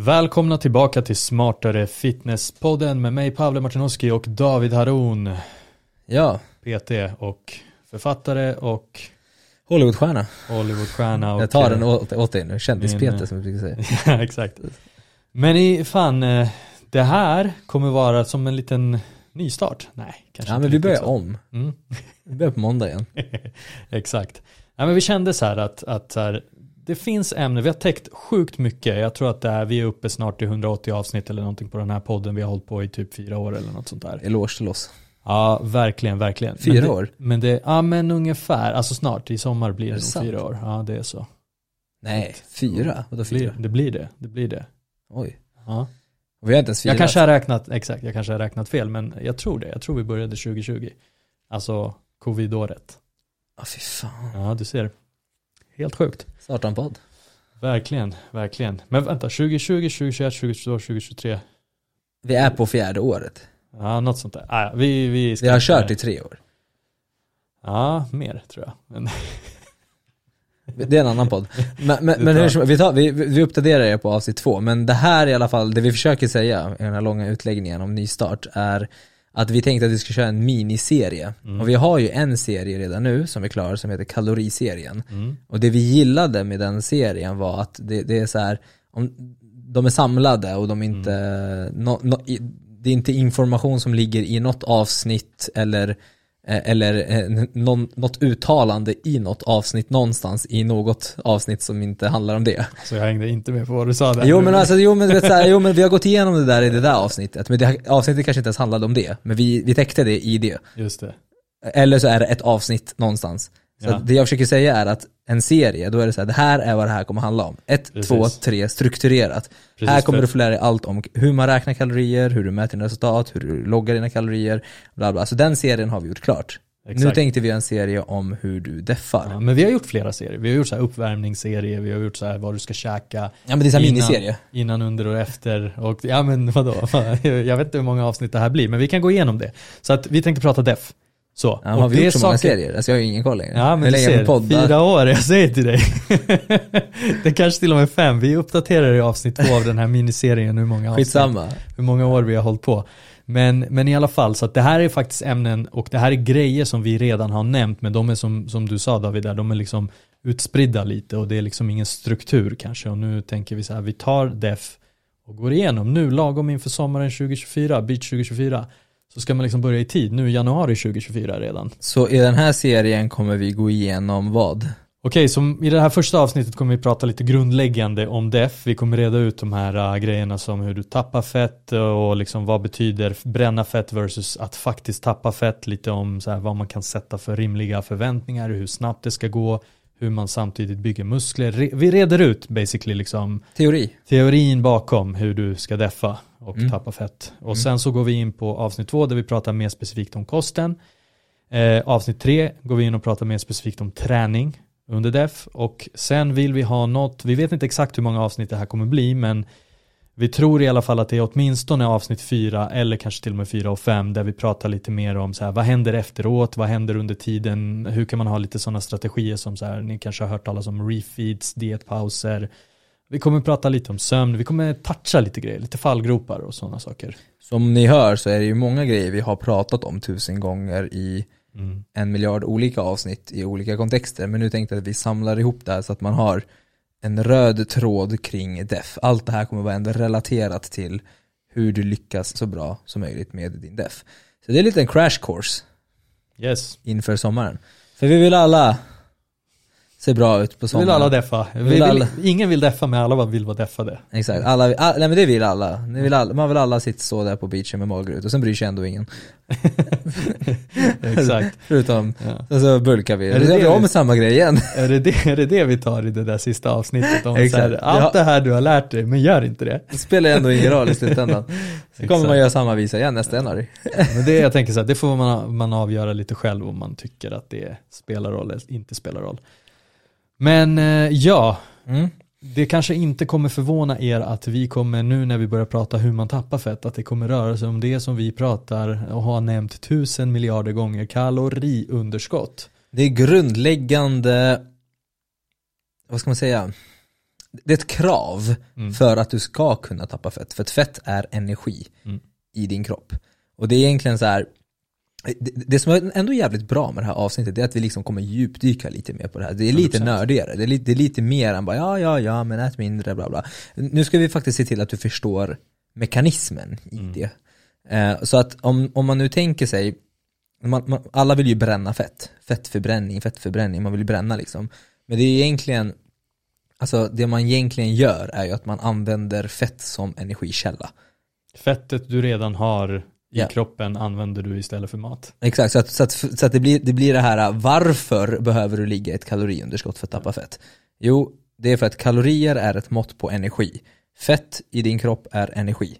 Välkomna tillbaka till Smartare Fitness-podden med mig Pavle Martinovski och David Haron. Ja, PT och författare och Hollywoodstjärna. Hollywoodstjärna. Och, Jag tar den åt, åt dig nu, kändis-PT som jag brukar säga. ja, exakt. Men i, fan, eh, det här kommer vara som en liten nystart. Nej, kanske Ja men vi börjar om. Mm. Vi börjar på måndag igen. Exakt. Ja, men vi kände så här att, att så här, det finns ämnen, vi har täckt sjukt mycket. Jag tror att det är, vi är uppe snart i 180 avsnitt eller någonting på den här podden. Vi har hållit på i typ fyra år eller något sånt där. Eloge till oss. Ja, verkligen, verkligen. Fyra men det, år? Men det, ja men ungefär, alltså snart, i sommar blir det, det nog sant? fyra år. Ja, det är så. Nej, fyra? Vadå fyra? det blir det, det blir det. Oj. Ja. Och vi har inte ens firat. Jag kanske har räknat, exakt, jag kanske har räknat fel, men jag tror det. Jag tror vi började 2020. Alltså covid-året. Ja fy fan. Ja, du ser. Helt sjukt. Starta en podd. Verkligen, verkligen. Men vänta, 2020, 2021, 2022, 2023. Vi är på fjärde året. Ja, något sånt där. Ah, ja, vi, vi, ska Vi har kört i tre år. Ja, mer tror jag. Men, Det är en annan podd. Men, men, Det men tar- hur som, vi, tar, vi, vi uppdaterar er på avsnitt två, men det här i alla fall, det vi försöker säga i den här långa utläggningen om nystart är att vi tänkte att vi ska köra en miniserie. Mm. Och vi har ju en serie redan nu som är klar som heter kaloriserien. mm, Och det vi gillade med den serien var att det, det är så här, om, de är samlade och de är inte, no, no, i- det är inte information som ligger i något avsnitt eller, eller eh, någon, något uttalande i något avsnitt någonstans i något avsnitt som inte handlar om det. så jag hängde inte med på vad du sa där. Jo men alltså, jo men, vet, så här, jo men vi har gått igenom det där i det där avsnittet, men det avsnittet kanske inte ens handlade om det, men vi, vi täckte det i det. Just det. Eller så är det ett avsnitt någonstans. Så Ja. det jag försöker säga är att en serie, då är det så här, det här är vad det här kommer handla om. Ett, Precis. två, tre, strukturerat. Precis, här kommer för- du få lära dig allt om hur man räknar kalorier, hur du mäter dina resultat, hur du loggar dina kalorier, bla bla. Så den serien har vi gjort klart. Nu Exakt. tänkte vi en serie om hur du deffar. Ja, men vi har gjort flera serier. Vi har gjort så här uppvärmningsserier, vi har gjort så här vad du ska käka. Ja men det är en Innan- miniserie. Innan, under och efter. Och ja men vadå, jag vet inte hur många avsnitt det här blir, men vi kan gå igenom det. Så att vi tänkte prata def. Så. Ja, har vi gjort så är många saker- serier? Alltså jag har ju ingen koll längre. Ja men Hur länge poddat? fyra år, jag säger till dig. det kanske till och med fem. Vi uppdaterar i avsnitt två av den här miniserien hur många avsnitt, Skitsamma. hur många år vi har hållit på. Men, men i alla fall, så att det här är faktiskt ämnen och det här är grejer som vi redan har nämnt, men de är som, som du sa David, där, de är liksom utspridda lite och det är liksom ingen struktur kanske. Och nu tänker vi så här, vi tar def och går igenom nu lagom inför sommaren 2024, beach 2024. Så ska man liksom börja i tid, nu i januari 2024 redan. Så i den här serien kommer vi gå igenom vad? Okej, så i det här första avsnittet kommer vi prata lite grundläggande om DEF. Vi kommer reda ut de här äh, grejerna som hur du tappar fett och liksom vad betyder bränna fett versus att faktiskt tappa fett. Lite om så här vad man kan sätta för rimliga förväntningar, hur snabbt det ska gå, hur man samtidigt bygger muskler. Vi reder ut basically liksom Teori. teorin bakom hur du ska deffa och Mm. tappa fett. Och sen så går vi in på avsnitt två där vi pratar mer specifikt om kosten. Eh, avsnitt tre går vi in och pratar mer specifikt om träning under def. Och sen vill vi ha något, vi vet inte exakt hur många avsnitt det här kommer bli, men vi tror i alla fall att det är åtminstone avsnitt fyra eller kanske till och med fyra och fem där vi pratar lite mer om så här, vad händer efteråt, vad händer under tiden, hur kan man ha lite sådana strategier som så här, ni kanske har hört talas om refeeds, dietpauser, vi kommer prata lite om sömn, vi kommer toucha lite grejer, lite fallgropar och sådana saker. Som ni hör så är det ju många grejer vi har pratat om tusen gånger i Mm. en miljard olika avsnitt i olika kontexter. Men nu tänkte jag att vi samlar ihop det här så att man har en röd tråd kring def. Allt det här kommer vara ändå relaterat till hur du lyckas så bra som möjligt med din def. Så det är lite en crash course Yes, inför sommaren. För vi vill alla se bra ut på sommaren. vill alla deffa. Vi vill alla- Ingen vill deffa men alla vill vara deffade. Exakt, alla, all, nej men det vill alla. Ni vill alla. Man vill alla sitta så där på beachen med mager ut och sen bryr sig ändå ingen. Exakt. Förutom, Ja. och så bulkar vi. Är det det det vi vi- med samma grej igen. Är det det, är det det vi tar i det där sista avsnittet? Om Exakt. här, allt det här du har lärt dig, men gör inte det. Det spelar ändå ingen roll i slutändan. Så kommer man göra samma visa igen nästa januari. Men det jag tänker så här, det får man, man avgöra lite själv om man tycker att det spelar roll eller inte spelar roll. Men eh, ja, Mm. det kanske inte kommer förvåna er att vi kommer nu när vi börjar prata hur man tappar fett, att det kommer röra sig om det som vi pratar och har nämnt tusen miljarder gånger, kaloriunderskott. Det är grundläggande, vad ska man säga, det är ett krav Mm. för att du ska kunna tappa fett. För att fett är energi Mm. i din kropp. Och det är egentligen så här. Det, som är ändå jävligt bra med det här avsnittet är att vi liksom kommer djupdyka lite mer på det här. Det är lite 100%. nördigare. Det är lite, det är lite mer än bara ja, ja, ja, men ät mindre, bla bla. Nu ska vi faktiskt se till att du förstår mekanismen i Mm. det. Eh, så att om, om man nu tänker sig, man, man, alla vill ju bränna fett. Fettförbränning, fettförbränning, man vill ju bränna liksom. Men det är egentligen, alltså det man egentligen gör är ju att man använder fett som energikälla. Fettet du redan har i Ja. kroppen använder du istället för mat. Exakt, så att, så att, så att det, blir, det blir det här, varför behöver du ligga i ett kaloriunderskott för att tappa fett? Jo, det är för att kalorier är ett mått på energi. Fett i din kropp är energi.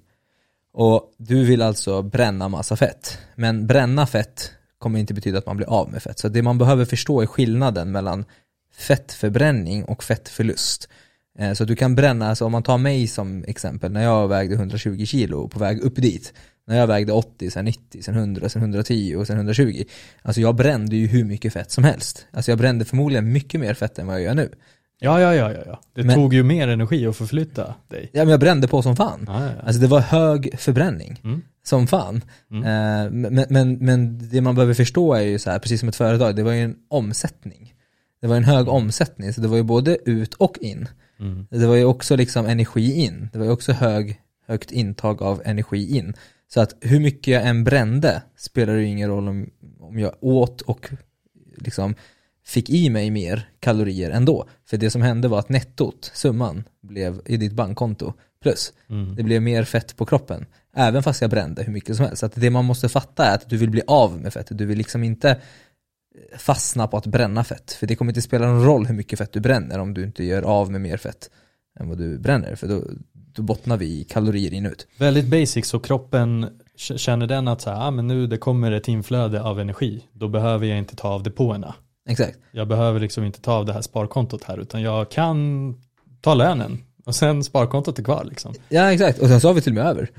Och du vill alltså bränna massa fett. Men bränna fett kommer inte betyda att man blir av med fett. Så det man behöver förstå är skillnaden mellan fettförbränning och fettförlust. Eh, Så du kan bränna, alltså om man tar mig som exempel, när jag vägde 120 kilo på väg upp dit, när jag vägde 80, sen 90, sen 100, sen 110 och sen 120. Alltså jag brände ju hur mycket fett som helst. Alltså jag brände förmodligen mycket mer fett än vad jag gör nu. Ja, ja, ja, ja. Det Men- tog ju mer energi att förflytta dig. Ja men jag brände på som fan. Ja, ja, ja. Alltså det var hög förbränning. Mm. Som fan. Mm. Eh, men, men, men det man behöver förstå är ju så här, precis som ett företag, det var ju en omsättning. Det var en hög omsättning, så det var ju både ut och in. Mm. Det var ju också liksom energi in. Det var ju också hög, högt intag av energi in. Så att hur mycket jag än brände spelar det ju ingen roll om, om jag åt och liksom fick i mig mer kalorier ändå. För det som hände var att nettot, summan, blev i ditt bankkonto plus. Mm. Det blev mer fett på kroppen. Även fast jag brände hur mycket som helst. Så att det man måste fatta är att du vill bli av med fett. Du vill liksom inte fastna på att bränna fett. För det kommer inte spela någon roll hur mycket fett du bränner om du inte gör av med mer fett än vad du bränner. För då, då bottnar vi i kalorier in och ut. Väldigt basic, så kroppen känner den att så här, ah, men nu det kommer ett inflöde av energi, då behöver jag inte ta av depåerna. Exakt. Jag behöver liksom inte ta av det här sparkontot här, utan jag kan ta lönen och sen sparkontot är kvar liksom. Ja exakt, och sen så har vi till och med över.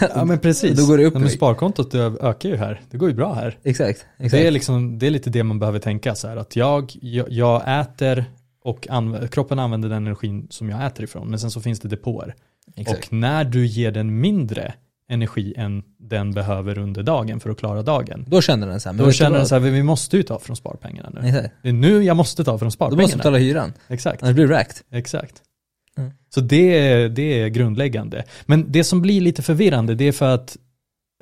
Ja men precis. Då går det upp Ja, men sparkontot ökar ju här, det går ju bra här. Exakt. exakt. Det är, liksom, det är lite det man behöver tänka så här att jag, jag, jag äter och anv- kroppen använder den energin som jag äter ifrån men sen så finns det depåer. exakt. Och när du ger den mindre energi än den behöver under dagen för att klara dagen. Då känner den så här, Då känner den så här, vi måste ju ta från sparpengarna nu. Exakt. Det är nu jag måste ta från Då måste sparpengarna. du betala hyran, Exakt, annars blir du exakt. Mm. Så det är, det är grundläggande. Men det som blir lite förvirrande det är för att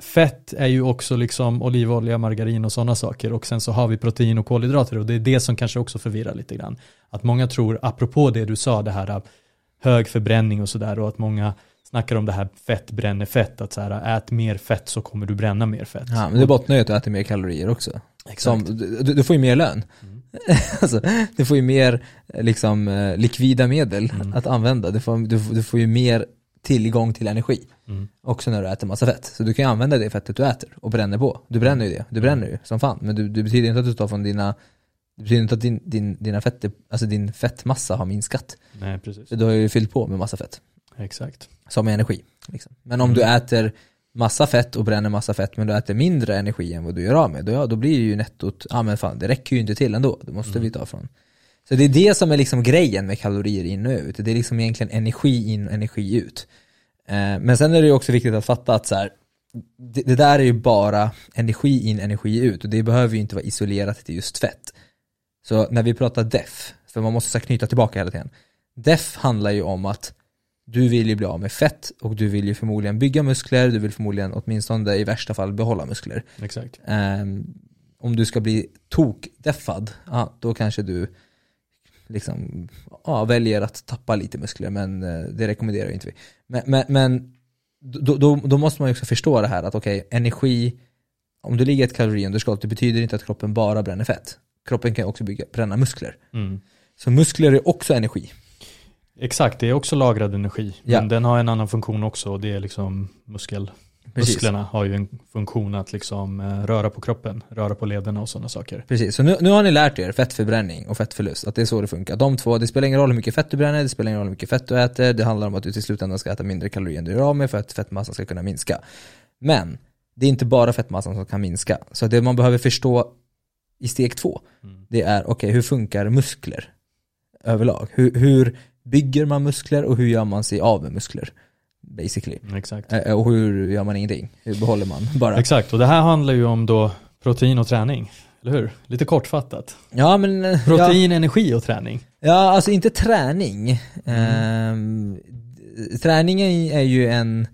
fett är ju också liksom olivolja, margarin och sådana saker och sen så har vi protein och kolhydrater och det är det som kanske också förvirrar lite grann. Att många tror, apropå det du sa, det här av hög förbränning och sådär och att många snackar om det här fett bränner fett, att så här, ät mer fett så kommer du bränna mer fett. Ja, men det bottnar ju att du äter mer kalorier också. Som, du, du får ju mer lön. Mm. alltså, du får ju mer liksom, eh, likvida medel Mm. att använda. Du får, du, du får ju mer tillgång till energi. Mm. Också när du äter massa fett. Så du kan ju använda det fettet du äter och bränner på. Du bränner ju det. Du bränner ju som fan. Men du, det betyder inte att du tar från dina det betyder inte att din, din, dina fetter, alltså din fettmassa har minskat. Nej, precis. Du har ju fyllt på med massa fett. Exakt. Som energi. Liksom. Men om du äter massa fett och bränner massa fett men du äter mindre energi än vad du gör av med, då, ja, då blir ju nettot, ja men fan det räcker ju inte till ändå, det måste vi ta från. Så det är det som är liksom grejen med kalorier in och ut, det är liksom egentligen energi in och energi ut. Eh, men sen är det ju också viktigt att fatta att så här, det, det där är ju bara energi in, energi ut och det behöver ju inte vara isolerat till just fett. Så när vi pratar DEF, för man måste så knyta tillbaka hela tiden. DEF handlar ju om att du vill ju bli av med fett och du vill ju förmodligen bygga muskler, du vill förmodligen åtminstone i värsta fall behålla muskler. Exakt. Ehm, om du ska bli tokdeffad, ja, då kanske du liksom, ja, väljer att tappa lite muskler, men eh, det rekommenderar inte vi. Men, men, men då, då, då måste man ju också förstå det här att okej, energi, om du ligger i ett kaloriunderskott, det betyder inte att kroppen bara bränner fett. Kroppen kan också bygga, bränna muskler. Mm. Så muskler är också energi. Exakt, det är också lagrad energi. Ja. Men den har en annan funktion också och det är liksom muskel. Precis. Musklerna har ju en funktion att liksom eh, röra på kroppen, röra på lederna och sådana saker. Precis, så nu, nu har ni lärt er fettförbränning och fettförlust, att det är så det funkar. De två, det spelar ingen roll hur mycket fett du bränner, det spelar ingen roll hur mycket fett du äter, det handlar om att du till slutändan ska äta mindre kalorier än du gör av med för att fettmassan ska kunna minska. Men, det är inte bara fettmassan som kan minska. Så det man behöver förstå i steg två, Mm. det är okej, hur funkar muskler överlag? Hur, hur bygger man muskler och hur gör man sig av med muskler? Basically. Exakt. Eh, Och hur gör man ingenting? Hur behåller man bara? Exakt, och det här handlar ju om då protein och träning. Eller hur? Lite kortfattat. Ja men, eh, ja, Protein, energi och träning. ja alltså inte träning. Ehm, träningen är ju en,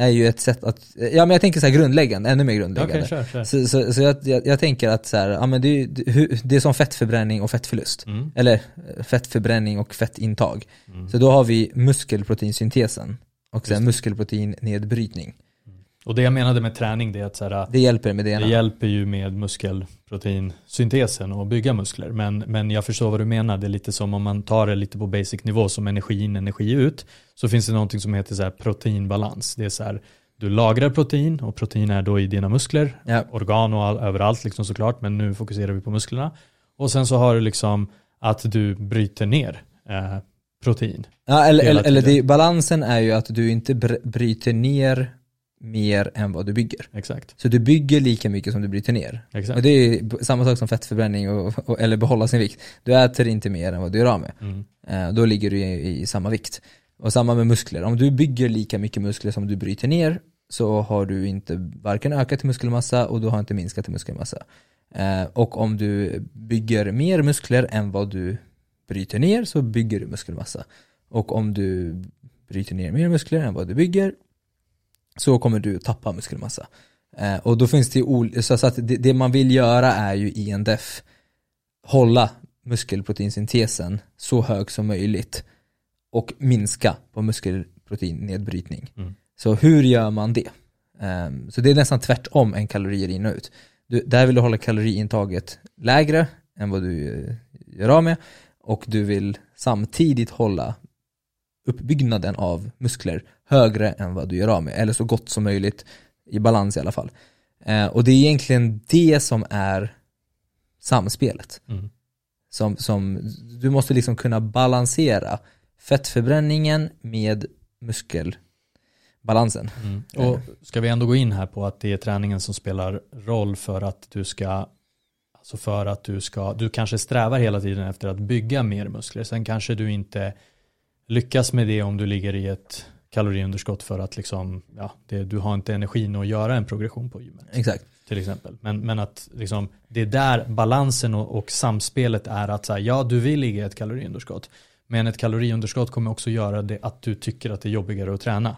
är ju ett sätt att, ja men jag tänker så här grundläggande, ännu mer grundläggande. kör, kör. Så, så, så jag, jag, jag tänker att så här, ja, men det, är- det, är som fettförbränning och fettförlust. Mm. Eller eh, fettförbränning och fettintag. Mm. Så då har vi muskelproteinsyntesen och sen muskelproteinnedbrytning. Och det jag menade med träning det är att så här, Det hjälper med det ena. det hjälper ju med muskelproteinsyntesen och bygga muskler. Men, men jag förstår vad du menar. Det är lite som om man tar det lite på basic nivå som energi in, energi ut. Så finns det någonting som heter så här proteinbalans. Det är så här, du lagrar protein och protein är då i dina muskler, Ja. organ och all, överallt liksom såklart. Men nu fokuserar vi på musklerna. Och sen så har du liksom att du bryter ner eh, protein. Ja, eller, eller, eller det, balansen är ju att du inte br- bryter ner mer än vad du bygger. Exakt. Så du bygger lika mycket som du bryter ner. Exakt. Och det är samma sak som fettförbränning och, och, eller behålla sin vikt. Du äter inte mer än vad du gör av med. Mm. Eh, då ligger du i, i samma vikt. Och samma med muskler. Om du bygger lika mycket muskler som du bryter ner så har du inte varken ökat i muskelmassa och du har inte minskat i muskelmassa. Eh, och om du bygger mer muskler än vad du bryter ner så bygger du muskelmassa. Och om du bryter ner mer muskler än vad du bygger så kommer du tappa muskelmassa. Eh, och då finns det ju ol- så att det, det man vill göra är ju i en def hålla muskelproteinsyntesen så hög som möjligt och minska på muskelproteinnedbrytning. Mm. Så hur gör man det? Ehm, så det är nästan tvärtom än kalorier in och ut. Du, där vill du hålla kaloriintaget lägre än vad du eh, gör av med och du vill samtidigt hålla uppbyggnaden av muskler högre än vad du gör av med, eller så gott som möjligt i balans i alla fall. Eh, och det är egentligen det som är samspelet. Mm. Som, som, du måste liksom kunna balansera fettförbränningen med muskelbalansen. Mm. Och ska vi ändå gå in här på att det är träningen som spelar roll för att du ska Alltså för att du ska, du kanske strävar hela tiden efter att bygga mer muskler. Sen kanske du inte lyckas med det om du ligger i ett kaloriunderskott för att liksom, ja, det, du har inte energin att göra en progression på gymmet. Exakt. Till exempel. Men, men att liksom, det är där balansen och, och samspelet är att så här, ja du vill ligga i ett kaloriunderskott. Men ett kaloriunderskott kommer också göra det att du tycker att det är jobbigare att träna.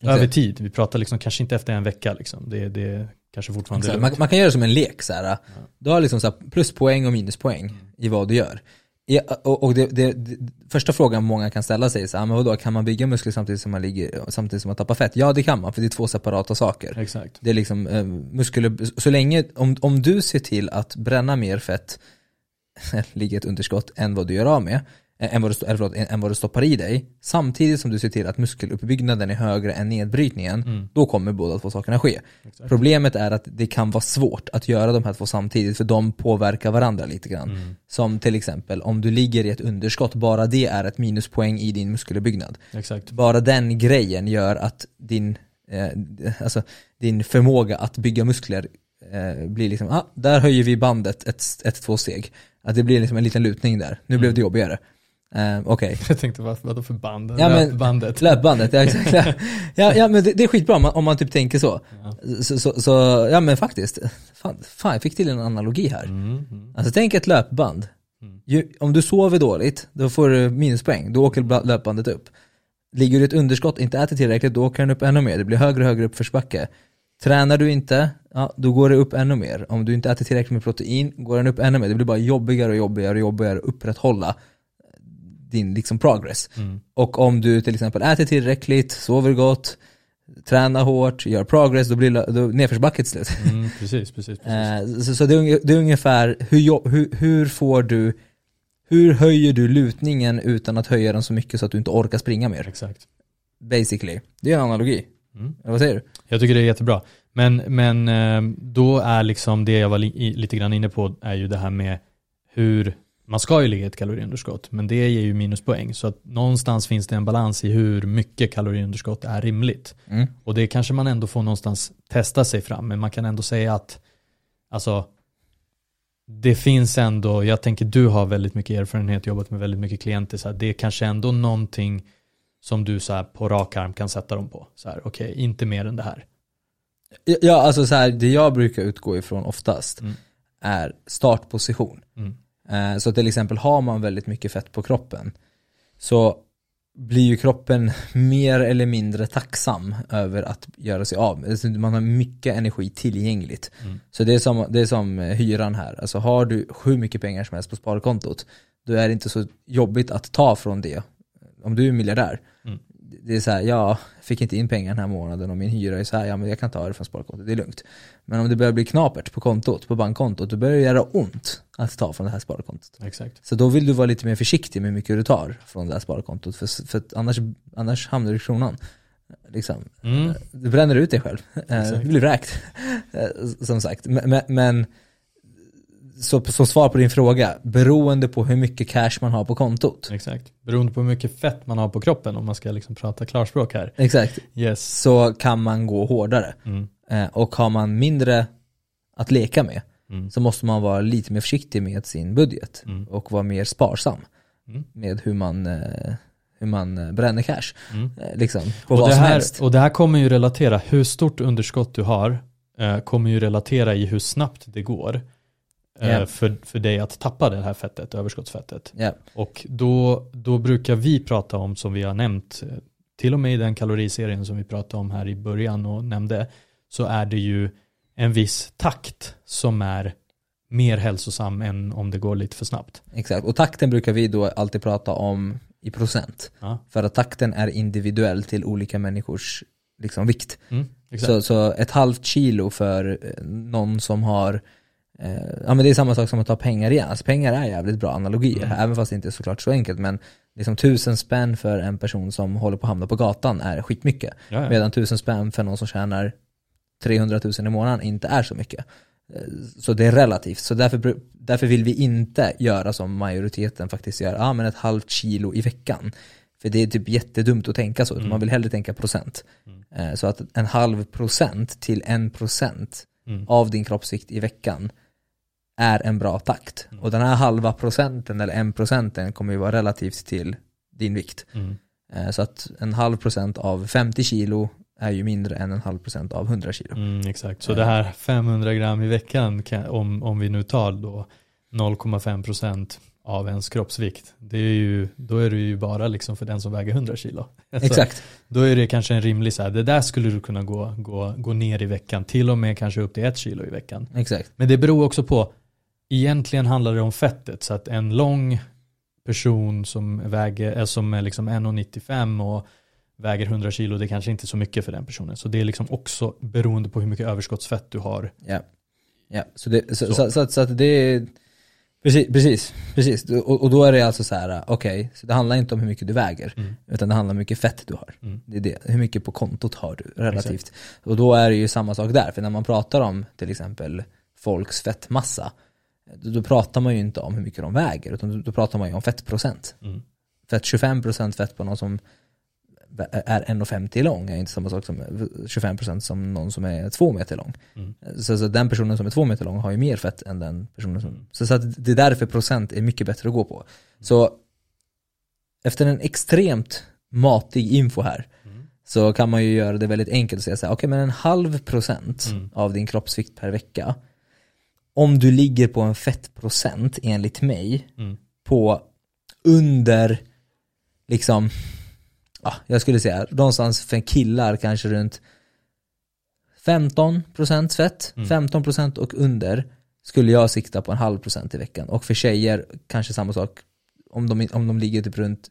Exakt. Över tid, vi pratar liksom kanske inte efter en vecka liksom. Det, det är kanske fortfarande Exakt. lugnt. Man, man kan göra det som en lek så här. Du har liksom så pluspoäng och minuspoäng i vad du gör. I, och och det, det, det, första frågan många kan ställa sig är så här, men vadå, kan man bygga muskler samtidigt som man, ligger, samtidigt som man tappar fett? Ja det kan man, för det är två separata saker. Exakt. Det är liksom eh, muskler, så länge, om, om du ser till att bränna mer fett, ligger ett underskott, än vad du gör av med, än vad, du, eller förlåt, än, vad du stoppar i dig, samtidigt som du ser till att muskeluppbyggnaden är högre än nedbrytningen, Mm. då kommer båda två sakerna ske. Exakt. Problemet är att det kan vara svårt att göra de här två samtidigt, för de påverkar varandra lite grann. Mm. Som till exempel, om du ligger i ett underskott, bara det är ett minuspoäng i din muskeluppbyggnad Exakt. bara den grejen gör att din, eh, alltså, din förmåga att bygga muskler eh, blir liksom, ah, där höjer vi bandet ett, ett två steg. Att det blir liksom en liten lutning där. Nu blev det jobbigare. Eh, Okej, Jag tänkte vad, vadå för band? Ja, men- Löpbandet. löpbandet, ja exakt. Ja, ja men det, det är skitbra om man, om man typ tänker så. Ja. Så, så, så ja men faktiskt, fan, fan jag fick till en analogi här. Mm, mm. Alltså tänk ett löpband. Mm. Ju, om du sover dåligt, då får du minuspoäng. Då åker löpbandet upp. Ligger du i ett underskott, inte äter tillräckligt, då åker den upp ännu mer. Det blir högre och högre uppförsbacke. Tränar du inte, ja, då går det upp ännu mer. Om du inte äter tillräckligt med protein, går den upp ännu mer. Det blir bara jobbigare och jobbigare och jobbigare att upprätthålla din liksom progress. Mm. Och om du till exempel äter tillräckligt, sover gott, tränar hårt, gör progress, då blir då nedförsbacke till slut. Mm, precis, precis. precis. Eh, så så det, är, det är ungefär, hur, hur, hur får du, hur höjer du lutningen utan att höja den så mycket så att du inte orkar springa mer? Exakt. Basically. Det är en analogi. Mm. Vad säger du? Jag tycker det är jättebra. Men, men eh, då är liksom det jag var li, lite grann inne på är ju det här med hur man ska ju ligga i ett kaloriunderskott, men det ger ju minuspoäng. Så att någonstans finns det en balans i hur mycket kaloriunderskott är rimligt. Mm. Och det kanske man ändå får någonstans testa sig fram, men man kan ändå säga att alltså, det finns ändå, jag tänker du har väldigt mycket erfarenhet, jobbat med väldigt mycket klienter, så här, det är kanske ändå någonting som du så här, på rak arm kan sätta dem på. Så här, okej, okay, inte mer än det här. Ja, alltså så här, det jag brukar utgå ifrån oftast mm. är startposition. Mm. Eh, så till exempel har man väldigt mycket fett på kroppen så blir ju kroppen mer eller mindre tacksam över att göra sig av alltså Man har mycket energi tillgängligt. Mm. Så det är, som, det är som hyran här. Alltså har du hur mycket pengar som helst på sparkontot, då är det inte så jobbigt att ta från det. Om du är miljardär, mm det är så här, ja, jag fick inte in pengar den här månaden och min hyra är så här, ja men jag kan ta det från sparkontot, det är lugnt. Men om det börjar bli knapert på kontot, på bankkontot, då börjar det göra ont att ta från det här sparkontot. Exakt. Så då vill du vara lite mer försiktig med hur mycket du tar från det här sparkontot, för, för annars, annars hamnar du i kronan. Liksom. Mm. Du bränner ut dig själv, Exakt. du blir vräkt. Som sagt, men, men så som svar på din fråga, beroende på hur mycket cash man har på kontot. Exakt. Beroende på hur mycket fett man har på kroppen om man ska liksom prata klarspråk här. Exakt. Yes. Så kan man gå hårdare. Mm. Eh, och har man mindre att leka med mm. så måste man vara lite mer försiktig med sin budget mm. och vara mer sparsam mm. med hur man eh, hur man eh, bränner cash. Mm. Liksom, på och, vad det som här, helst. och det här kommer ju relatera, hur stort underskott du har kommer ju relatera i hur snabbt det går yeah. för, för dig att tappa det här fettet, överskottsfettet. Yeah. Och då, då brukar vi prata om, som vi har nämnt, eh, till och med i den kaloriserien som vi pratade om här i början och nämnde, så är det ju en viss takt som är mer hälsosam än om det går lite för snabbt. Exakt, och takten brukar vi då alltid prata om i procent. Ja. För att takten är individuell till olika människors liksom, vikt. Mm, så, så ett halvt kilo för eh, någon som har ja men det är samma sak som att ta pengar igen. Alltså pengar är jävligt bra analogier, mm. även fast det inte är såklart så enkelt. Men liksom tusen spänn för en person som håller på att hamna på gatan är skitmycket. Jaja. Medan tusen spänn för någon som tjänar 300 000 i månaden inte är så mycket. Eh, så det är relativt. Så därför, därför vill vi inte göra som majoriteten faktiskt gör, ja men ett halvt kilo i veckan. För det är typ jättedumt att tänka så, mm. man vill hellre tänka procent. Mm. Eh, så att en halv procent till en procent mm. av din kroppsvikt i veckan är en bra takt. Mm. Och den här halva procenten eller en procenten kommer ju vara relativt till din vikt. Mm. Eh, så att en halv procent av 50 kilo är ju mindre än en halv procent av 100 kilo. Mm, exakt, så det här 500 gram i veckan, kan, om, om vi nu tar då 0,5 procent av ens kroppsvikt, det är ju, då är det ju bara liksom för den som väger 100 kilo. Alltså, Exakt. Då är det kanske en rimlig så här, det där skulle du kunna gå, gå, gå ner i veckan, till och med kanske upp till ett kilo i veckan. Exakt. Men det beror också på egentligen handlar det om fettet. Så att en lång person som väger, är som är liksom 1,95 och väger 100 kilo, det kanske inte är så mycket för den personen. Så det är liksom också beroende på hur mycket överskottsfett du har. Ja, ja. Så, det, så. så, så, så att det är Precis, precis, precis. Och, och, då är det alltså så här, okej, okay, så det handlar inte om hur mycket du väger, mm. utan det handlar om hur mycket fett du har. Mm. Det är det, hur mycket på kontot har du relativt. Exakt. Och då är det ju samma sak där, för när man pratar om till exempel folks fettmassa, då pratar man ju inte om hur mycket de väger, utan då pratar man ju om fettprocent. Mm. För att 25% fett på någon som är 1,50 lång är inte samma sak som 25% som någon som är 2 meter lång. Mm. Så, så, den personen som är 2 meter lång har ju mer fett än den personen som... Mm. Så, så det är därför procent är mycket bättre att gå på. Så efter en extremt matig info här mm. så kan man ju göra det väldigt enkelt och säga så här, okej okay, men en halv procent mm. av din kroppsvikt per vecka om du ligger på en fettprocent enligt mig mm. på under liksom ja, jag skulle säga någonstans för killar kanske runt 15% fett, mm. 15% och under skulle jag sikta på en halv procent i veckan och för tjejer kanske samma sak om de, om de ligger typ runt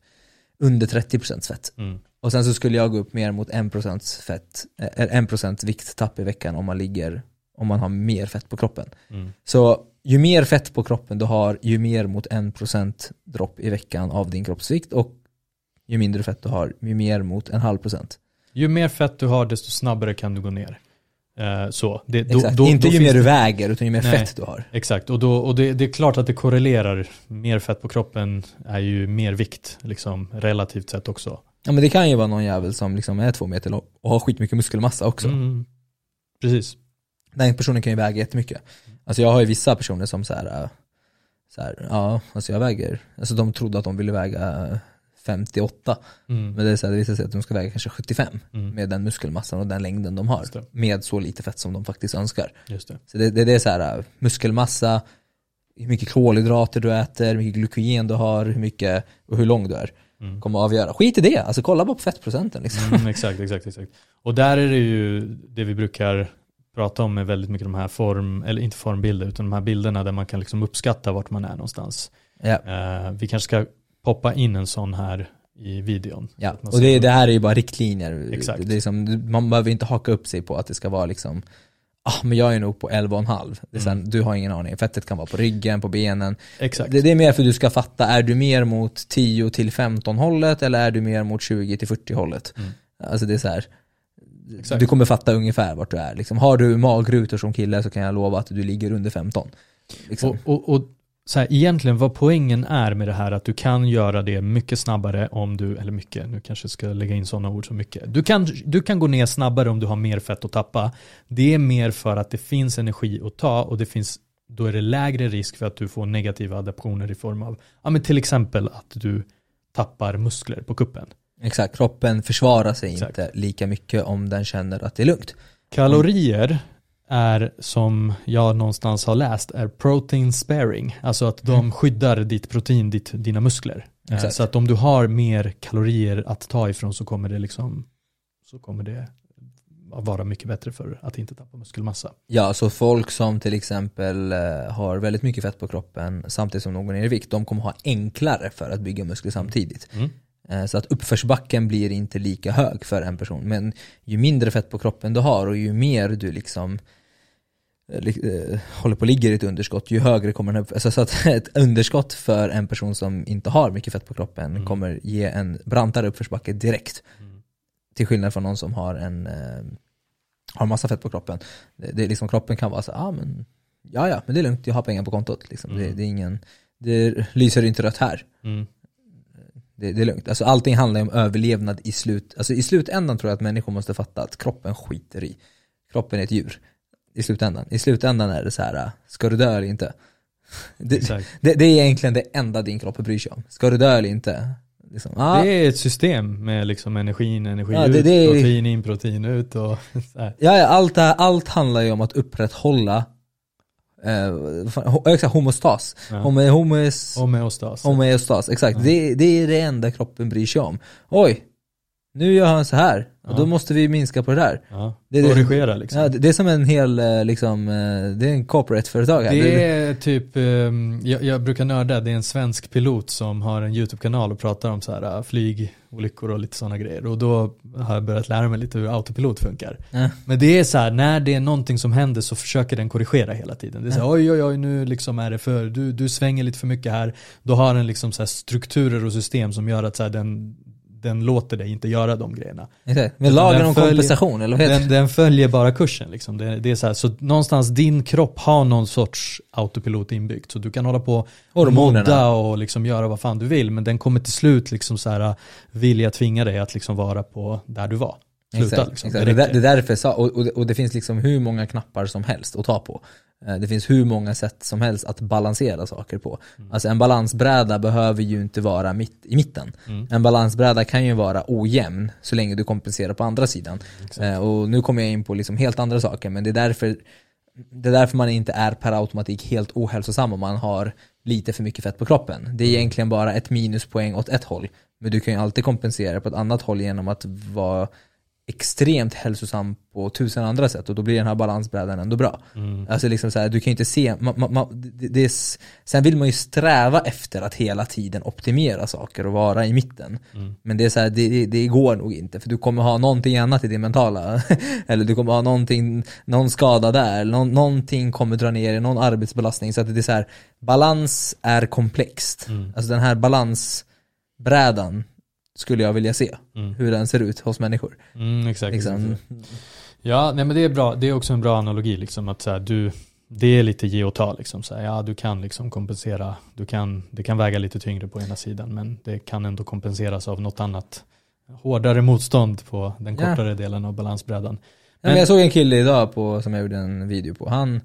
under 30% fett. Mm. Och sen så skulle jag gå upp mer mot 1% fett, äh, eh, 1% vikttapp i veckan om man ligger om man har mer fett på kroppen. Mm. Så ju mer fett på kroppen du har, ju mer mot 1% dropp i veckan av din kroppsvikt och ju mindre fett du har, ju mer mot en halv procent. Ju mer fett du har, desto snabbare kan du gå ner. Eh, så. Det, då, exakt. Då, Inte då ju mer du väger, utan ju mer nej, fett du har. Exakt, och, då, och det, det, är klart att det korrelerar. Mer fett på kroppen är ju mer vikt, liksom, relativt sett också. Ja men det kan ju vara någon jävel som liksom är två meter lång och har skitmycket muskelmassa också. Mm. Precis. Den personen kan ju väga jättemycket. Alltså jag har ju vissa personer som så här, äh, så här ja, alltså jag väger, alltså de trodde att de ville väga 58. Mm. Men det, är så här, det visar sig att de ska väga kanske 75 Mm. med den muskelmassan och den längden de har. Med så lite fett som de faktiskt önskar. Just det. Så det, det, det är så här, äh, muskelmassa, hur mycket kolhydrater du äter, hur mycket glykogen du har, hur mycket och hur lång du är. Mm. Kommer att avgöra. Skit i det, alltså kolla bara på fettprocenten liksom. Mm, exakt, exakt, exakt. Och där är det ju det vi brukar prata om med väldigt mycket de här form, eller inte formbilder, utan de här bilderna där man kan liksom uppskatta vart man är någonstans. Ja. Eh, vi kanske ska poppa in en sån här i videon. Ja, och det, det här är ju bara riktlinjer. Exakt. Det är som, man behöver inte haka upp sig på att det ska vara liksom Ah, men jag är nog på 11,5. Det är sen, Mm. Du har ingen aning. Fettet kan vara på ryggen, på benen. Exakt. Det, det är mer för att du ska fatta, är du mer mot 10 till 15 hållet eller är du mer mot 20 till 40 hållet? Mm. Alltså det är så här. Exakt. Du kommer fatta ungefär vart du är. Liksom, har du magrutor som kille så kan jag lova att du ligger under 15. Liksom. Och, och, och så här, egentligen vad poängen är med det här att du kan göra det mycket snabbare om du, eller mycket, nu kanske jag ska lägga in sådana ord som mycket. Du kan, du kan gå ner snabbare om du har mer fett att tappa. Det är mer för att det finns energi att ta och det finns, då är det lägre risk för att du får negativa adaptioner i form av, ja men till exempel att du tappar muskler på kuppen. Exakt, kroppen försvarar sig Exakt. inte lika mycket om den känner att det är lugnt. Kalorier är som jag någonstans har läst är protein sparing. Alltså att de skyddar ditt protein, ditt, dina muskler. Eh, Exakt. Så att om du har mer kalorier att ta ifrån så kommer det liksom så kommer det vara mycket bättre för att inte tappa muskelmassa. Ja, så folk som till exempel eh, har väldigt mycket fett på kroppen samtidigt som går ner i vikt, de kommer ha enklare för att bygga muskler samtidigt. Mm. Eh, Så att uppförsbacken blir inte lika hög för en person. Men ju mindre fett på kroppen du har och ju mer du liksom eh, eh, håller på och ligger i ett underskott, ju högre kommer den upp. Alltså så att ett underskott för en person som inte har mycket fett på kroppen Mm. kommer ge en brantare uppförsbacke direkt. Till skillnad från någon som har en har massa fett på kroppen. Det, det är liksom, kroppen kan vara så ah, men ja ja, men det är lugnt, jag har pengar på kontot. Liksom. Det, Mm. det är ingen, det lyser inte rött här. Det, det är lugnt. Alltså allting handlar ju om överlevnad i slut. Alltså i slutändan tror jag att människor måste fatta att kroppen skiter i. Kroppen är ett djur. I slutändan. I slutändan är det så här, ska du dö eller inte? Det, det, det är egentligen det enda din kropp bryr sig om. Ska du dö eller inte? Liksom, ah, Det är ett system med liksom energin, energi Ja, ut, protein in, protein ut och ja, allt, allt handlar ju om att upprätthålla eh, exakt, homostas. Ja. Homo, homos, Homeostas. homeostas, exakt. Ja. Det, det är det enda kroppen bryr sig om. Oj, nu gör han så här. Och då måste vi minska på det där. Ja. Det är Korrigera liksom. Ja, det det är som en hel, eh, liksom, eh, det är en corporate-företag här. Det är typ, ehm, jag, jag brukar nörda, det är en svensk pilot som har en YouTube-kanal och pratar om så här äh, flygolyckor och lite sådana grejer. Och då har jag börjat lära mig lite hur autopilot funkar. Ja. Men det är så här, när det är någonting som händer så försöker den korrigera hela tiden. Det är så här, oj oj oj nu liksom är det för, du, du svänger lite för mycket här. Då har den liksom så här strukturer och system som gör att så här, den, den låter dig inte göra de grejerna. Exakt. Men lagen om följer- kompensation, eller vad heter Den, den följer bara kursen liksom. Det, det är så här, så någonstans din kropp har någon sorts autopilot inbyggt. Så du kan hålla på och modda och liksom göra vad fan du vill. Men den kommer till slut liksom så här vilja tvinga dig att liksom vara på där du var. Sluta Exakt, liksom. exakt. Det Det, är därför jag sa, och, och, det, och det finns liksom hur många knappar som helst att ta på. Eh, Det finns hur många sätt som helst att balansera saker på. Mm. Alltså en balansbräda behöver ju inte vara mitt, i mitten. Mm. En balansbräda kan ju vara ojämn så länge du kompenserar på andra sidan. Exakt. Eh, Och nu kommer jag in på liksom helt andra saker, men det är därför det är därför man inte är per automatik helt ohälsosam om man har lite för mycket fett på kroppen. Det är Mm. egentligen bara ett minuspoäng åt ett håll. Men du kan ju alltid kompensera på ett annat håll genom att vara extremt hälsosam på tusen andra sätt och då blir den här balansbrädan ändå bra. Mm. Alltså liksom så här, du kan ju inte se, ma, ma, ma, det, det är, sen vill man ju sträva efter att hela tiden optimera saker och vara i mitten. Mm. Men det är så här, det, det, går nog inte för du kommer ha någonting annat i det mentala. eller du kommer ha någonting, någon skada där, någon, någonting kommer dra ner i någon arbetsbelastning. Så att det är så här, balans är komplext. Mm. Alltså den här balansbrädan skulle jag vilja se. Mm. Hur den ser ut hos människor. Mm, exakt. Liksom. Ja, nej men det är bra. Det är också en bra analogi liksom att så här, du, det är lite ge och ta liksom. Så här, ja, du kan liksom kompensera. Du kan, det kan väga lite tyngre på ena sidan, men det kan ändå kompenseras av något annat hårdare motstånd på den Ja. kortare delen av balansbrädan. men jag såg en kille idag på, som jag gjorde en video på, han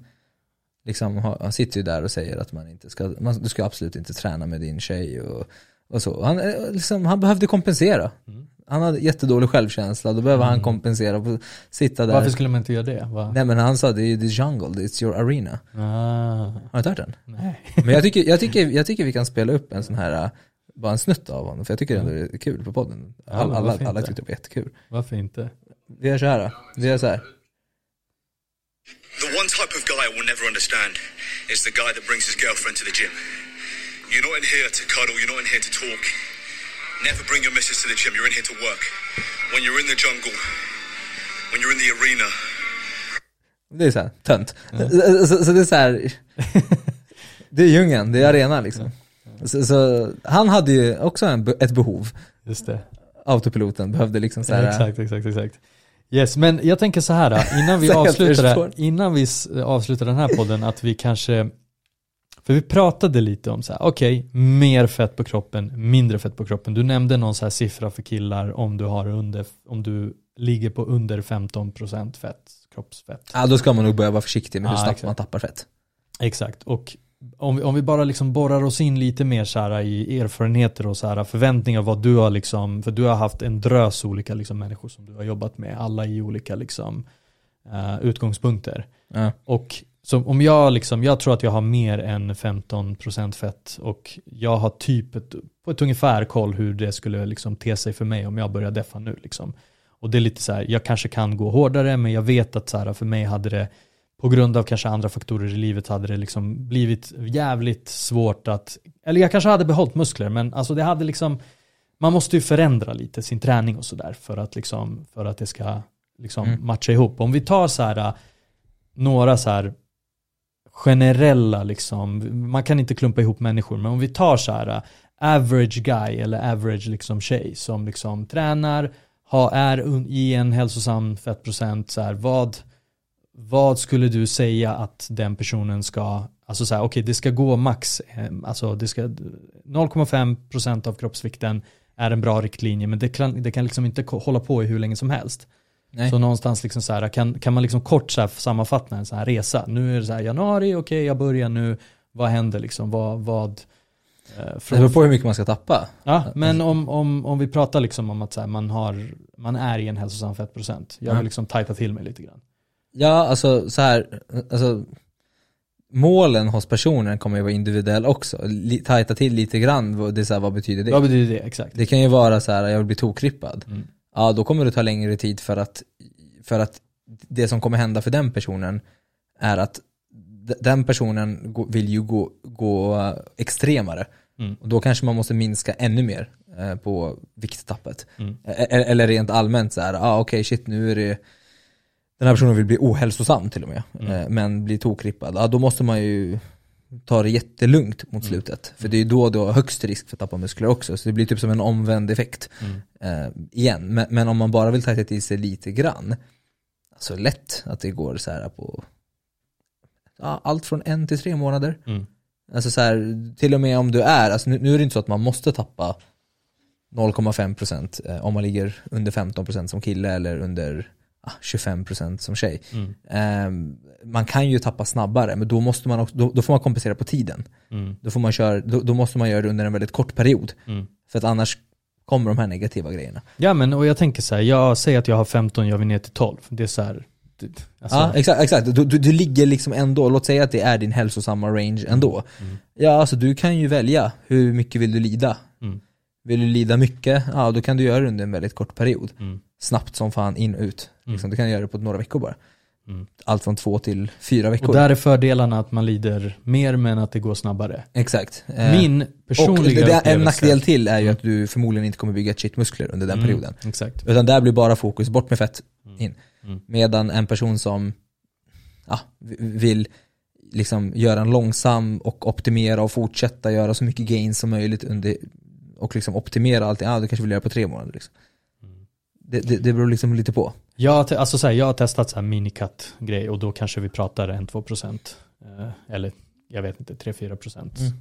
liksom, han sitter ju där och säger att man inte ska, man, du ska absolut inte träna med din tjej och, och så. Han, eh, liksom, han behövde kompensera. Mm. Han hade jättedålig självkänsla, då behöver han kompensera och sitta där. Varför skulle man inte göra det? Va? Nej men han sa det är the jungle, it's your arena. Ah, Har du inte hört den? nej. Men jag tycker, jag, tycker, jag tycker vi kan spela upp en sån här, äh, bara en snutt av honom, för jag tycker ändå det är kul på podden. Ja, Alla, alla, alla tyckte det var jättekul. Varför inte? Vi gör så här då. vi gör så här. The one type of guy I will never understand is the guy that brings his girlfriend to the gym. You're not in here to cuddle, you're not in here to talk. Never bring your missus to the gym, you're in here to work. When you're in the jungle, when you're in the arena, Det är så här, tönt. Så, så, så det är så här, det är djungeln, det är arenan liksom. Så, så han hade ju också en, ett behov, Just det. autopiloten behövde liksom så här, Ja, exakt, exakt, exakt. Yes, men jag tänker så här innan vi avslutar, innan vi avslutar den här podden, att vi kanske, för vi pratade lite om så här, okej, mer fett på kroppen, mindre fett på kroppen. Du nämnde någon så här siffra för killar om du har under, om du ligger på under 15% fett, kroppsfett. ja då ska man nog börja vara försiktig med hur Ja, snabbt exakt. man tappar fett. Exakt, och om vi, om vi bara liksom borrar oss in lite mer så här i erfarenheter och så här förväntningar vad du har liksom, för du har haft en drös olika liksom människor som du har jobbat med, alla i olika liksom eh, utgångspunkter. Ja. Och så om jag liksom, jag tror att jag har mer än 15% fett och jag har typ ett, på ett ungefär koll hur det skulle liksom te sig för mig om jag börjar deffa nu liksom. Och det är lite så här, jag kanske kan gå hårdare men jag vet att så här, för mig hade det på grund av kanske andra faktorer i livet hade det liksom blivit jävligt svårt att, eller jag kanske hade behållit muskler men alltså det hade liksom, man måste ju förändra lite sin träning och sådär för att liksom, för att det ska liksom Mm. matcha ihop. Om vi tar så här några så här generella liksom, man kan inte klumpa ihop människor, men om vi tar så här äh, average guy eller average liksom tjej som liksom tränar, har, är i en hälsosam fettprocent, så här, vad, vad skulle du säga att den personen ska, alltså så här, okej det ska gå max, eh, alltså det ska, 0,5% av kroppsvikten är en bra riktlinje, men det kan, det kan liksom inte hålla på i hur länge som helst. Nej. Så någonstans liksom så här, kan, kan man liksom kort så sammanfatta en sån här resa. Nu är det så här januari, okej jag börjar nu, vad händer liksom, vad, vad eh, Det från, beror på hur mycket man ska tappa. Ja, men om, om, om vi pratar liksom om att så här, man, har, man är i en hälsosam fettprocent. Jag Ja. vill liksom tajta till mig lite grann. Ja, alltså så här, alltså målen hos personen kommer ju vara individuell också. Tajta till lite grann, det är så här, vad betyder det? Vad betyder det exakt? Det kan ju vara så här, jag vill bli tokrippad. Mm. Ja, då kommer det ta längre tid för att, för att det som kommer hända för den personen är att den personen vill ju gå, gå extremare. Mm. Och då kanske man måste minska ännu mer eh, på vikttappet. Mm. E- e- Eller rent allmänt så här, ah, okej shit nu är det den här personen vill bli ohälsosam till och med, Mm. eh, men blir tokrippad. Ja, då måste man ju ta det jättelugnt Mm. mot slutet. För det är då du har högst risk för att tappa muskler också. Så det blir typ som en omvänd effekt. Mm. Eh, igen, men, men om man bara vill tajta till sig lite grann, så lätt att det går så här på ja, allt från en till tre månader. Mm. Alltså så här, till och med om du är, alltså nu, nu är det inte så att man måste tappa 0,5% eh, om man ligger under 15% som kille eller under 25% som tjej. Mm. Eh, man kan ju tappa snabbare, men då, måste man också, då, då får man kompensera på tiden. Mm. Då, får man köra, då, då måste man göra det under en väldigt kort period. Mm. För att annars kommer de här negativa grejerna. Ja men och jag tänker så här, jag säger att jag har 15, jag vill ner till 12. Det är så här, alltså, ja, exakt. exakt. Du, du, du ligger liksom ändå, låt säga att det är din hälsosamma range ändå. Mm. Ja, alltså du kan ju välja hur mycket vill du lida. Mm. Vill du lida mycket, ja då kan du göra det under en väldigt kort period. Mm. Snabbt som fan in och ut. Liksom, du kan göra det på några veckor bara. Mm. Allt från två till fyra veckor. Och där är fördelarna att man lider mer men att det går snabbare. Exakt. Eh, Min och personliga det, en nackdel till är ju att du förmodligen inte kommer bygga shitmuskler under den Mm, perioden. Exakt. Utan där blir bara fokus bort med fett, in. Mm. Medan en person som ja, vill liksom göra en långsam och optimera och fortsätta göra så mycket gains som möjligt under och liksom optimera allting, ja du kanske vill göra på tre månader liksom. Det, det, det beror liksom lite på. Jag, alltså så här, jag har testat så här minicut-grej och då kanske vi pratar 1-2% eh, eller jag vet inte, 3-4% Mm.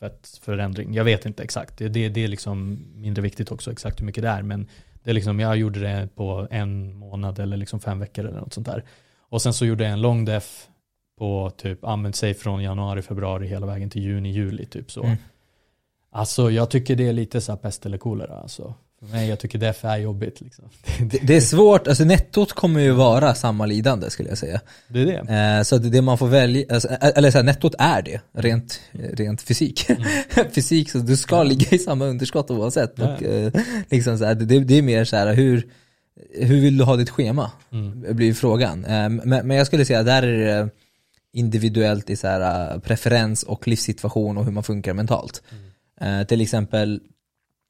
kroppsfettförändring. Jag vet inte exakt. Det, det, det är liksom mindre viktigt också exakt hur mycket det är. Men Det är liksom, jag gjorde det på en månad eller liksom fem veckor eller något sånt där. Och sen så gjorde jag en long def på typ, använt sig från januari, februari hela vägen till juni, juli typ så. Mm. Alltså jag tycker det är lite så här pest eller kolera alltså. För mig, jag tycker def är jobbigt liksom. Det, det är svårt, alltså nettot kommer ju vara samma lidande skulle jag säga. Det är det. Eh, så det, det man får välja, alltså, eller så här, nettot är det, rent, rent fysik. fysik, så du ska ligga i samma underskott oavsett. Ja. Och, eh, liksom så här, det, det är mer så här, hur, hur vill du ha ditt schema? Mm. blir frågan. Eh, Men, men jag skulle säga där är det individuellt i så här, eh, preferens och livssituation och hur man funkar mentalt. Eh, Till exempel,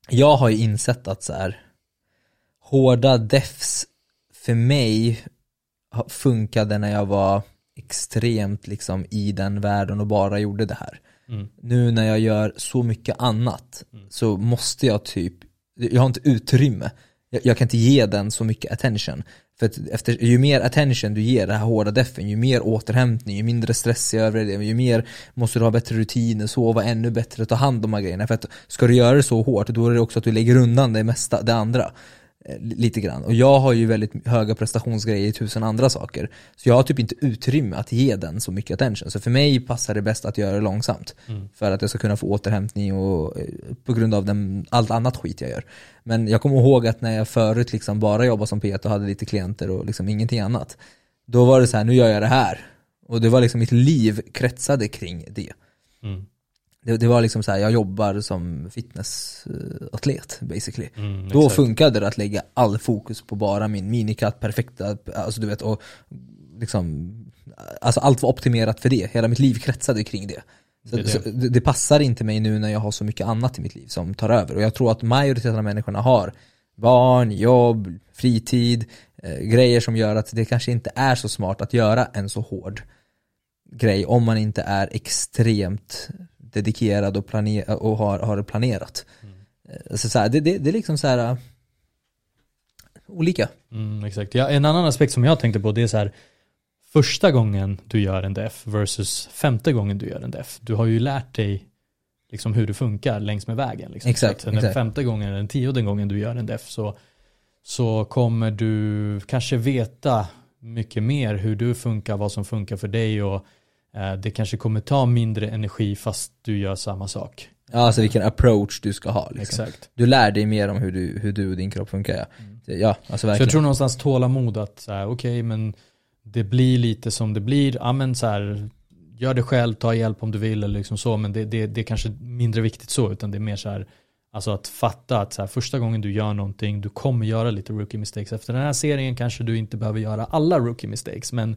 jag har ju insett att så här, hårda defs för mig funkade när jag var extremt liksom i den världen och bara gjorde det här. Mm. Nu när jag gör så mycket annat så måste jag typ, jag har inte utrymme. Jag, jag kan inte ge den så mycket attention. För att efter, ju mer attention du ger det här hårda defen, ju mer återhämtning, ju mindre stress i övrigt, ju mer måste du ha bättre rutiner, sova ännu bättre, ta hand om de här grejerna. För att ska du göra det så hårt, då är det också att du lägger undan det mesta, det andra. Eh, Lite grann. Och jag har ju väldigt höga prestationsgrejer i tusen andra saker. Så jag har typ inte utrymme att ge den så mycket attention. Så för mig passar det bäst att göra det långsamt. För att jag ska kunna få återhämtning och eh, på grund av den, allt annat skit jag gör. Men jag kommer ihåg att när jag förut liksom bara jobbade som PT och hade lite klienter och liksom ingenting annat. Då var det så här, nu gör jag det här. Och det var liksom mitt liv kretsade kring det. Mm. Det, det var liksom så här, jag jobbar som fitnessatlet basically. Mm, Då exakt. funkade det att lägga all fokus på bara min minicut, perfekta, alltså du vet, och liksom, alltså allt var optimerat för det. Hela mitt liv kretsade kring det. Så, Det det. Så det passar inte mig nu när jag har så mycket annat i mitt liv som tar över. Och jag tror att majoriteten av människorna har barn, jobb, fritid, eh, grejer som gör att det kanske inte är så smart att göra en så hård grej om man inte är extremt dedikerad och, planer- och har, har planerat. Eh, Så, så här, det, det, det är liksom så här äh, olika. Mm, exakt. Ja, en annan aspekt som jag tänkte på det är så här första gången du gör en def versus femte gången du gör en def. Du har ju lärt dig liksom hur det funkar längs med vägen. Liksom. Exakt, Så den femte gången eller den tionde gången du gör en def så, så kommer du kanske veta mycket mer hur du funkar, vad som funkar för dig och det kanske kommer ta mindre energi fast du gör samma sak. Ja, alltså vilken approach du ska ha. Liksom. Exakt. Du lär dig mer om hur du, hur du och din kropp funkar. Ja, ja alltså Så verkligen. jag tror någonstans tålamod att så okej men det blir lite som det blir, ja men så här, gör det själv, ta hjälp om du vill eller liksom så, men det, det, det är kanske mindre viktigt så, utan det är mer så här, alltså att fatta att så här, första gången du gör någonting, du kommer göra lite rookie mistakes. Efter den här serien kanske du inte behöver göra alla rookie mistakes, men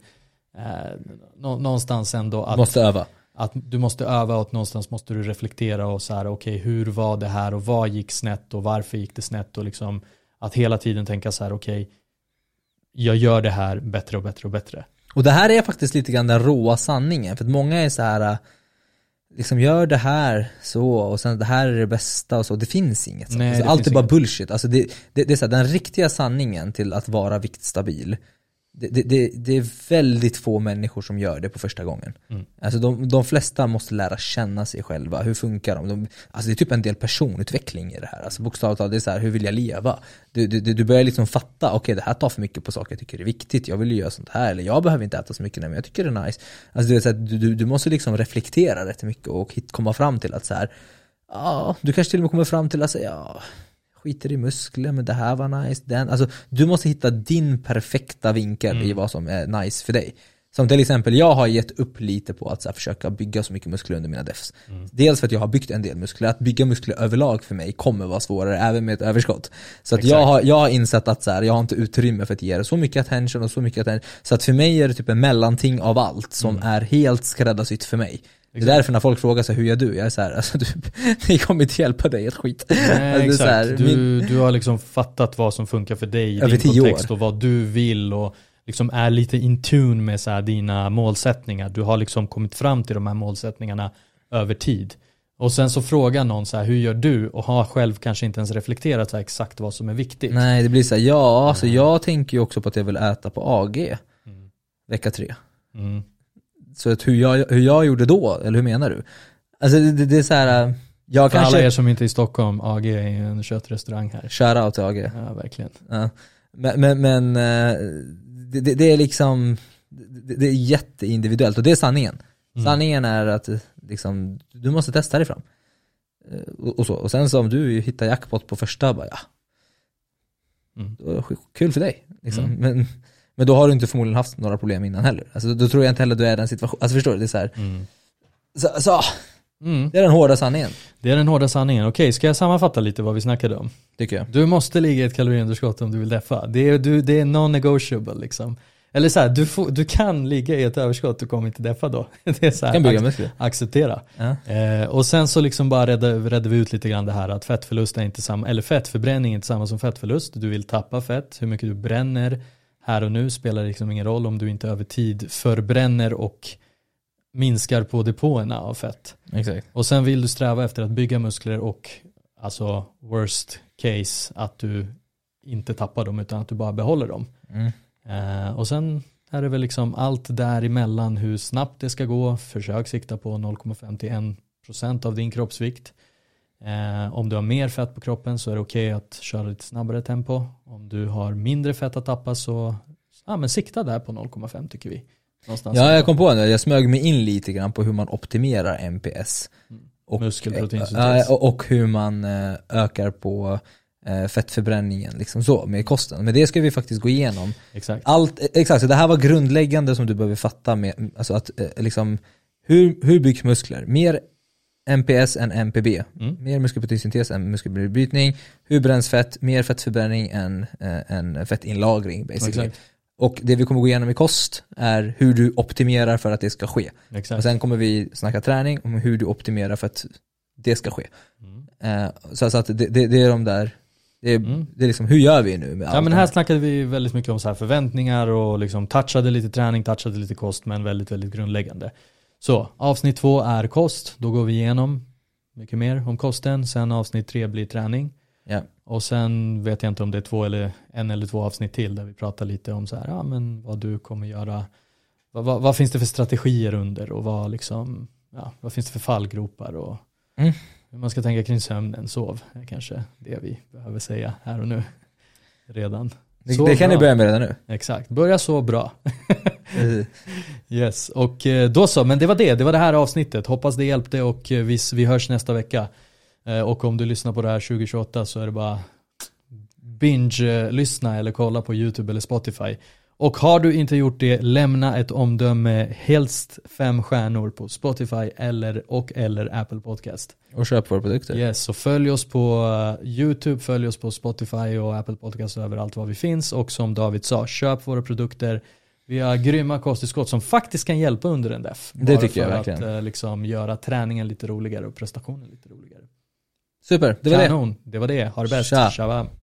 eh, nå, någonstans ändå att Måste öva. att du måste öva och någonstans måste du reflektera och så här, okej, hur var det här och vad gick snett och varför gick det snett och liksom att hela tiden tänka så här, okej, jag gör det här bättre och bättre och bättre. Och det här är faktiskt lite grann den råa sanningen. För att många är så här äh, liksom gör det här så och sen det här är det bästa och så. Det finns inget sånt. Nej, alltså, allt är bara inget. bullshit. Alltså det, det, det är så här, den riktiga sanningen till att vara viktstabil. Det, det, det, är väldigt få människor som gör det på första gången. Mm. Alltså de, de flesta måste lära känna sig själva. Hur funkar de? de? Alltså det är typ en del personutveckling i det här. Alltså bokstavligt talat, det är så här, hur vill jag leva? Du, du, du börjar liksom fatta, okej det här tar för mycket på saker jag tycker är viktigt. Jag vill ju göra sånt här. Eller jag behöver inte äta så mycket, nej, men jag tycker det är nice. Alltså du, vet, så här, du, du, du måste liksom reflektera rätt mycket och hit, komma fram till att så här, ja, du kanske till och med kommer fram till att säga, ja, skiter i muskler, men det här var nice. Den. Alltså, du måste hitta din perfekta vinkel i vad som är nice för dig. Som till exempel, jag har gett upp lite på att så här, försöka bygga så mycket muskler under mina defs. Dels för att jag har byggt en del muskler, att bygga muskler överlag för mig kommer vara svårare även med ett överskott. Så att jag, har, jag har insett att så här, jag har inte utrymme för att ge det så mycket attention och så mycket attention. Så att för mig är det typ en mellanting av allt som är helt skräddarsytt för mig. Det är därför när folk frågar sig hur gör du? Jag är så här, alltså du, kommer inte hjälpa dig ett skit. Nej, Alltså, exakt. så här, du, min- du har liksom fattat vad som funkar för dig i din kontext år. och vad du vill och liksom är lite in tune med så här dina målsättningar. Du har liksom kommit fram till de här målsättningarna över tid. Och sen så frågar någon så här, hur gör du? Och har själv kanske inte ens reflekterat så här exakt vad som är viktigt. Nej, det blir så här, ja, alltså jag tänker ju också på att jag vill äta på AG vecka tre. Mm. Så att hur jag, hur jag gjorde då, eller hur menar du? Alltså det, det, är så här, Jag För alla kanske, er som inte är i Stockholm, AG är en köttrestaurang här. shoutout till AG. Ja, verkligen. Ja. Men, men, men eh, det, det, det är liksom, det, är jätteindividuellt och det är sanningen. Mm. Sanningen är att liksom, du måste testa dig fram. Eh, Och, och, så. och sen så om du hittar jackpot på första, bara, ja, Mm. kul för dig. Liksom. Mm. Men, men då har du inte förmodligen haft några problem innan heller. Alltså, då, tror jag inte heller du är i den situationen. Alltså förstår du? Det är så här, Mm. så, så, Mm. det är den hårda sanningen, Det är den hårda sanningen. Okej, ska jag sammanfatta lite vad vi snackade om? tycker jag. Du måste ligga i ett kaloriunderskott om du vill deffa. Det är, du, det är non-negotiable liksom. Eller så här, du, får, du kan ligga i ett överskott, du kommer inte deffa då. Det är så här, Kan bygga ac- acceptera. Ja. Eh, och sen så liksom bara redde vi ut lite grann det här att fettförlust är inte samma, eller fettförbränning är inte samma som fettförlust. Du vill tappa fett, hur mycket du bränner här och nu spelar liksom ingen roll om du inte över tid förbränner och minskar på depåerna av fett. Exakt. Och sen vill du sträva efter att bygga muskler och alltså worst case att du inte tappar dem utan att du bara behåller dem. Mm. Eh, och sen är det väl liksom allt däremellan hur snabbt det ska gå. Försök sikta på 0,5 till 1% av din kroppsvikt. Eh, om du har mer fett på kroppen så är det okej att köra lite snabbare tempo. Om du har mindre fett att tappa så ja, men sikta där på 0,5 tycker vi. Någonstans Ja, jag kom på det. Jag smög mig in lite grann på hur man optimerar MPS. Och, Muskelproteinsyntes. och, och hur man eh, ökar på eh, fettförbränningen liksom så med kosten. Men det ska vi faktiskt gå igenom. Exakt. Allt, eh, exakt, så det här var grundläggande som du behöver fatta med, alltså att eh, liksom, hur, hur byggs muskler? Mer MPS än MPB. Mm. Mer muskelproteinsyntes än muskelbrytning. Hur bränns fett? Mer fettförbränning än, eh, än fettinlagring basically. Exakt. Och det vi kommer gå igenom i kost är hur du optimerar för att det ska ske. Exakt. Och sen kommer vi snacka träning om hur du optimerar för att det ska ske. Mm. Eh, så, så att det, det, det är de där, det är, Mm. det är liksom, hur gör vi nu med Ja allt men det här snackade vi väldigt mycket om så här förväntningar och liksom touchade lite träning, touchade lite kost men väldigt, väldigt grundläggande. Så avsnitt två är kost, då går vi igenom mycket mer om kosten. Sen avsnitt tre blir träning. Ja. Och sen vet jag inte om det är två eller en eller två avsnitt till där vi pratar lite om så här, ja men vad du kommer göra, vad, vad, vad finns det för strategier under och vad liksom, ja, vad finns det för fallgropar och Mm. hur man ska tänka kring sömnen, sov är kanske det vi behöver säga här och nu redan. Det, det kan ni börja med redan nu. Exakt, börja så bra. Eh, Yes, och eh, då så, men det var det, det var det här avsnittet. Hoppas det hjälpte och eh, vi, vi hörs nästa vecka. Eh, Och om du lyssnar på det här 2028 så är det bara binge-lyssna eller kolla på YouTube eller Spotify. Och har du inte gjort det, lämna ett omdöme, helst fem stjärnor på Spotify eller, och eller Apple Podcast. Och köp våra produkter. Yes, så följ oss på eh, YouTube, följ oss på Spotify och Apple Podcast och överallt var vi finns. Och som David sa, köp våra produkter. Vi har grymma kosttillskott som faktiskt kan hjälpa under en def. Det Bara tycker jag för verkligen. att eh, liksom, göra träningen lite roligare och prestationen lite roligare. Super, det var det. Kanon, det var det. Ha det bäst. Tja. Tjaba.